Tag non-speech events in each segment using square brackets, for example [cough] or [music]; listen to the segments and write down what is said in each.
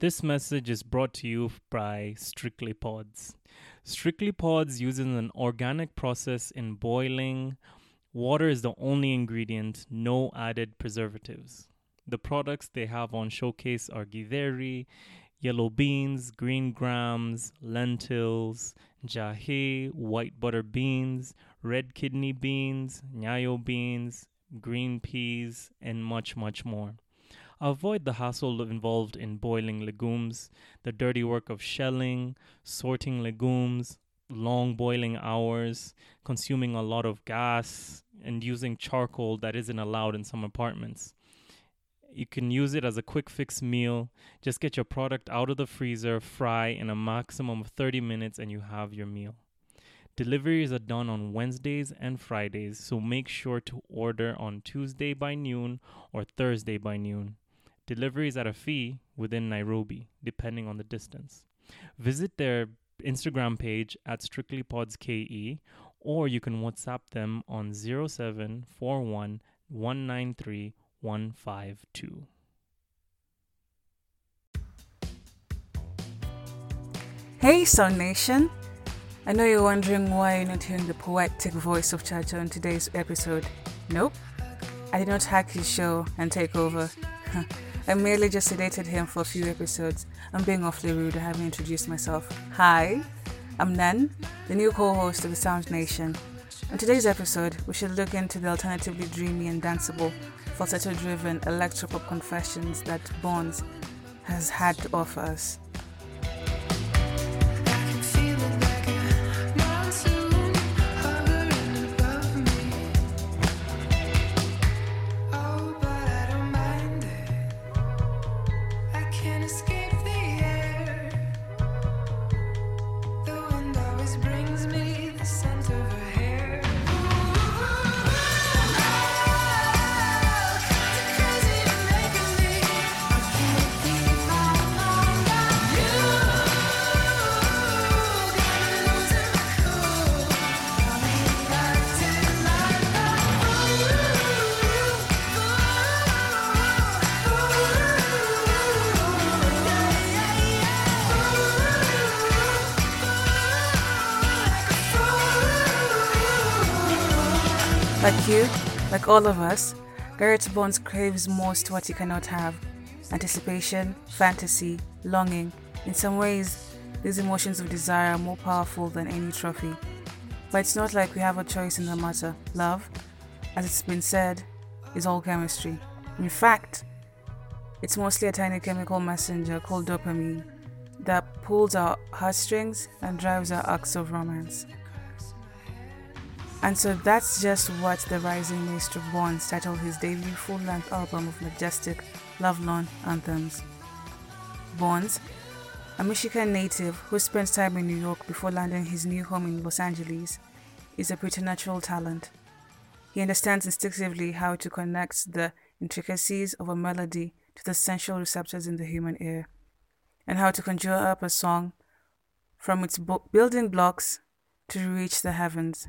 This message is brought to you by Strictly Pods. Strictly Pods uses an organic process in boiling. Water is the only ingredient, no added preservatives. The products they have on showcase are githeri, yellow beans, green grams, lentils, jahe, white butter beans, red kidney beans, nyayo beans, green peas, and much, much more. Avoid the hassle involved in boiling legumes, the dirty work of shelling, sorting legumes, long boiling hours, consuming a lot of gas, and using charcoal that isn't allowed in some apartments. You can use it as a quick fix meal. Just get your product out of the freezer, fry in a maximum of 30 minutes, and you have your meal. Deliveries are done on Wednesdays and Fridays, so make sure to order on Tuesday by noon or Thursday by noon. Deliveries at a fee within Nairobi, depending on the distance. Visit their Instagram page at strictlypodske or you can WhatsApp them on 0741 193 152. Hey, Sound Nation! I know you're wondering why you're not hearing the poetic voice of Chacha on today's episode. Nope, I did not hack his show and take over. [laughs] I merely just sedated him for a few episodes. I'm being awfully rude, I haven't introduced myself. Hi, I'm Nan, the new co host of the Sound Nation. In today's episode, we should look into the alternatively dreamy and danceable, falsetto driven electropop confessions that Borns has had to offer us. Like you, like all of us, Garrett Borns craves most what he cannot have anticipation, fantasy, longing. In some ways, these emotions of desire are more powerful than any trophy. But it's not like we have a choice in the matter. Love, as it's been said, is all chemistry. In fact, it's mostly a tiny chemical messenger called dopamine that pulls our heartstrings and drives our acts of romance. And so that's just what the rising maestro Borns titled his debut full length album of majestic, lovelorn anthems. Borns, a Michigan native who spent time in New York before landing his new home in Los Angeles, is a preternatural talent. He understands instinctively how to connect the intricacies of a melody to the sensual receptors in the human ear, and how to conjure up a song from its building blocks to reach the heavens.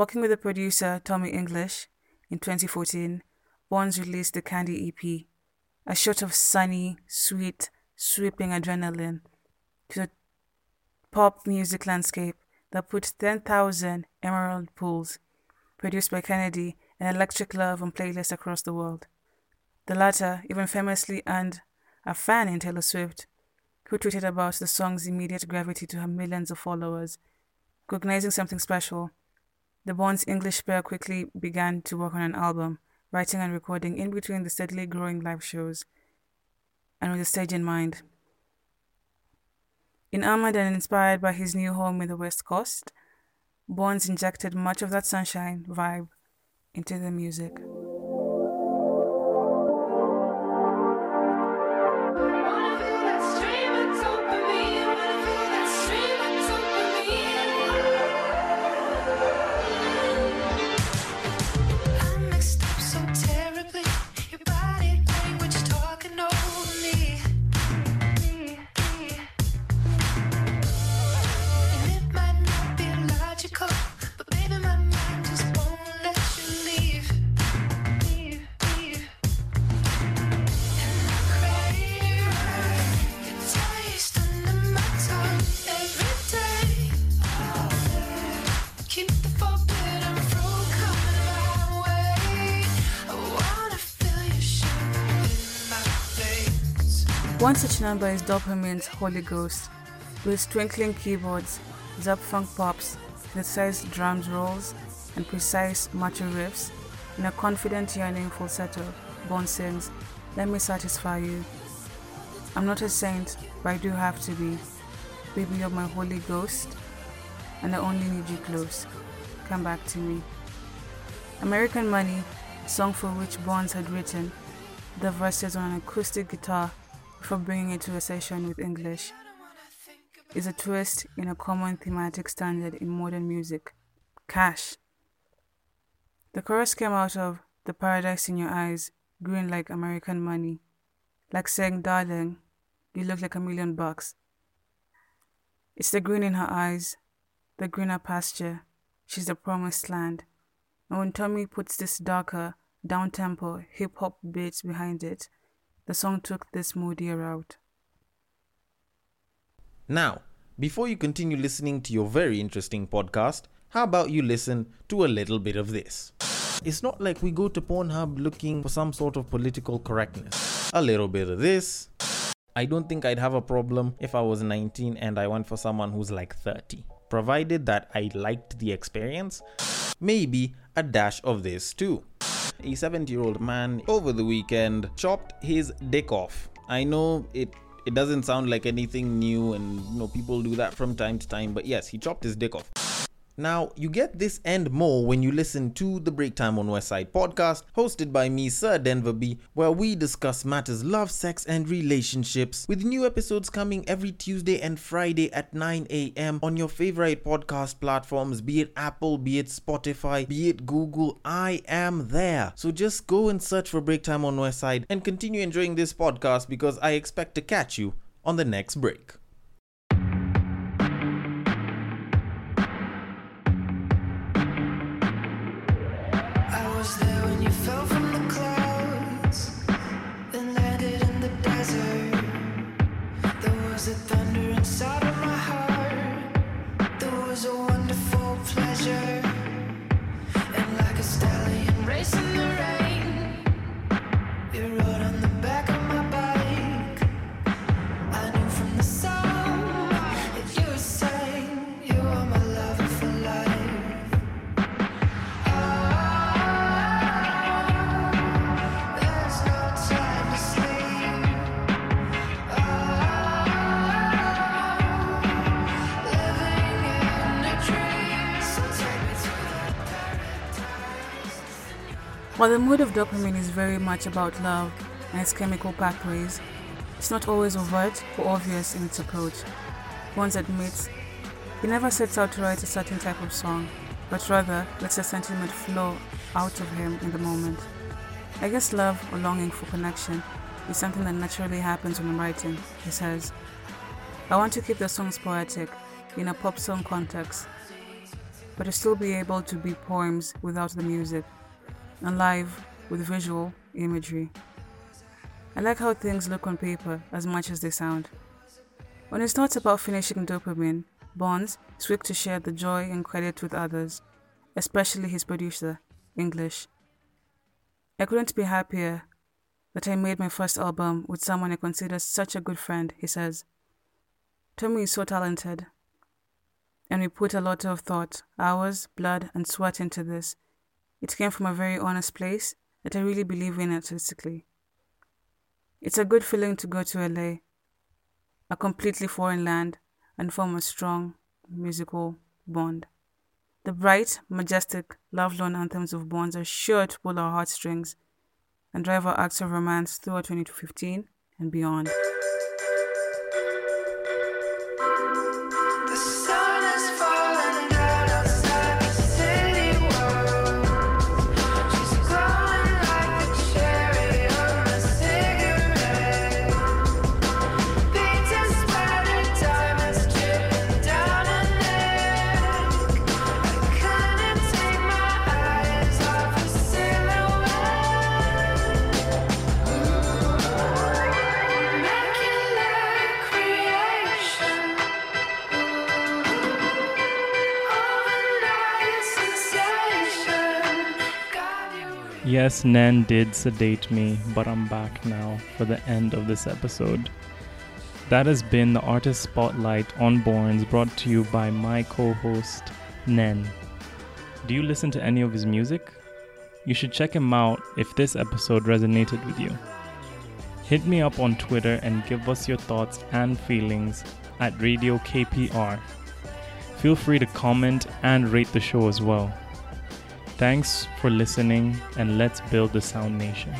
Working with the producer Tommy English in 2014, Borns released the Candy EP, a shot of sunny, sweet, sweeping adrenaline to the pop music landscape that put 10,000 emerald pools, produced by Kennedy and Electric Love on playlists across the world. The latter even famously earned a fan in Taylor Swift, who tweeted about the song's immediate gravity to her millions of followers, recognizing something special the Borns English pair quickly began to work on an album, writing and recording in between the steadily growing live shows, and with the stage in mind. Enamored and inspired by his new home in the West Coast, Borns injected much of that sunshine vibe into the music. One such number is Dopamine's Holy Ghost, with twinkling keyboards, zap funk pops, synthesized drums rolls, and precise macho riffs. In a confident yearning falsetto, Bond sings, Let me satisfy you. I'm not a saint, but I do have to be. Baby, you're my Holy Ghost, and I only need you close. Come back to me. American Money, song for which Borns had written the verses on an acoustic guitar before bringing it to a session with English, is a twist in a common thematic standard in modern music cash. The chorus came out of The Paradise in Your Eyes, green like American money, like saying, Darling, you look like a million bucks. It's the green in her eyes, the greener pasture, she's the promised land. And when Tommy puts this darker, down tempo, hip hop beat behind it, the song took this moodier route. Now, before you continue listening to your very interesting podcast, how about you listen to a little bit of this? It's not like we go to Pornhub looking for some sort of political correctness. A little bit of this. I don't think I'd have a problem if I was 19 and I went for someone who's like 30. Provided that I liked the experience, maybe a dash of this too a 70 year old man over the weekend chopped his dick off. I know it it doesn't sound like anything new and you know people do that from time to time but yes he chopped his dick off now, you get this and more when you listen to the Break Time on Westside podcast, hosted by me, Sir Denver B, where we discuss matters love, sex, and relationships, with new episodes coming every Tuesday and Friday at 9 a.m. on your favorite podcast platforms, be it Apple, be it Spotify, be it Google. I am there. So just go and search for Break Time on Westside and continue enjoying this podcast because I expect to catch you on the next break. fell from While the mood of dopamine is very much about love and its chemical pathways, it's not always overt or obvious in its approach. Borns admits he never sets out to write a certain type of song, but rather lets the sentiment flow out of him in the moment. I guess love or longing for connection is something that naturally happens when I'm writing, he says. I want to keep the songs poetic in a pop song context, but to still be able to be poems without the music and live with visual imagery. I like how things look on paper as much as they sound. When it's not about finishing dopamine, Borns is quick to share the joy and credit with others, especially his producer, English. I couldn't be happier that I made my first album with someone I consider such a good friend, he says. Tommy is so talented, and we put a lot of thought, hours, blood, and sweat into this it came from a very honest place that I really believe in artistically. It's a good feeling to go to LA, a completely foreign land, and form a strong musical bond. The bright, majestic, love-lone anthems of Borns are sure to pull our heartstrings and drive our acts of romance throughout 2015 and beyond. Yes, Nen did sedate me, but I'm back now for the end of this episode. That has been the Artist Spotlight on Borns brought to you by my co host, Nen. Do you listen to any of his music? You should check him out if this episode resonated with you. Hit me up on Twitter and give us your thoughts and feelings at Radio KPR. Feel free to comment and rate the show as well. Thanks for listening, and let's build the Sound Nation.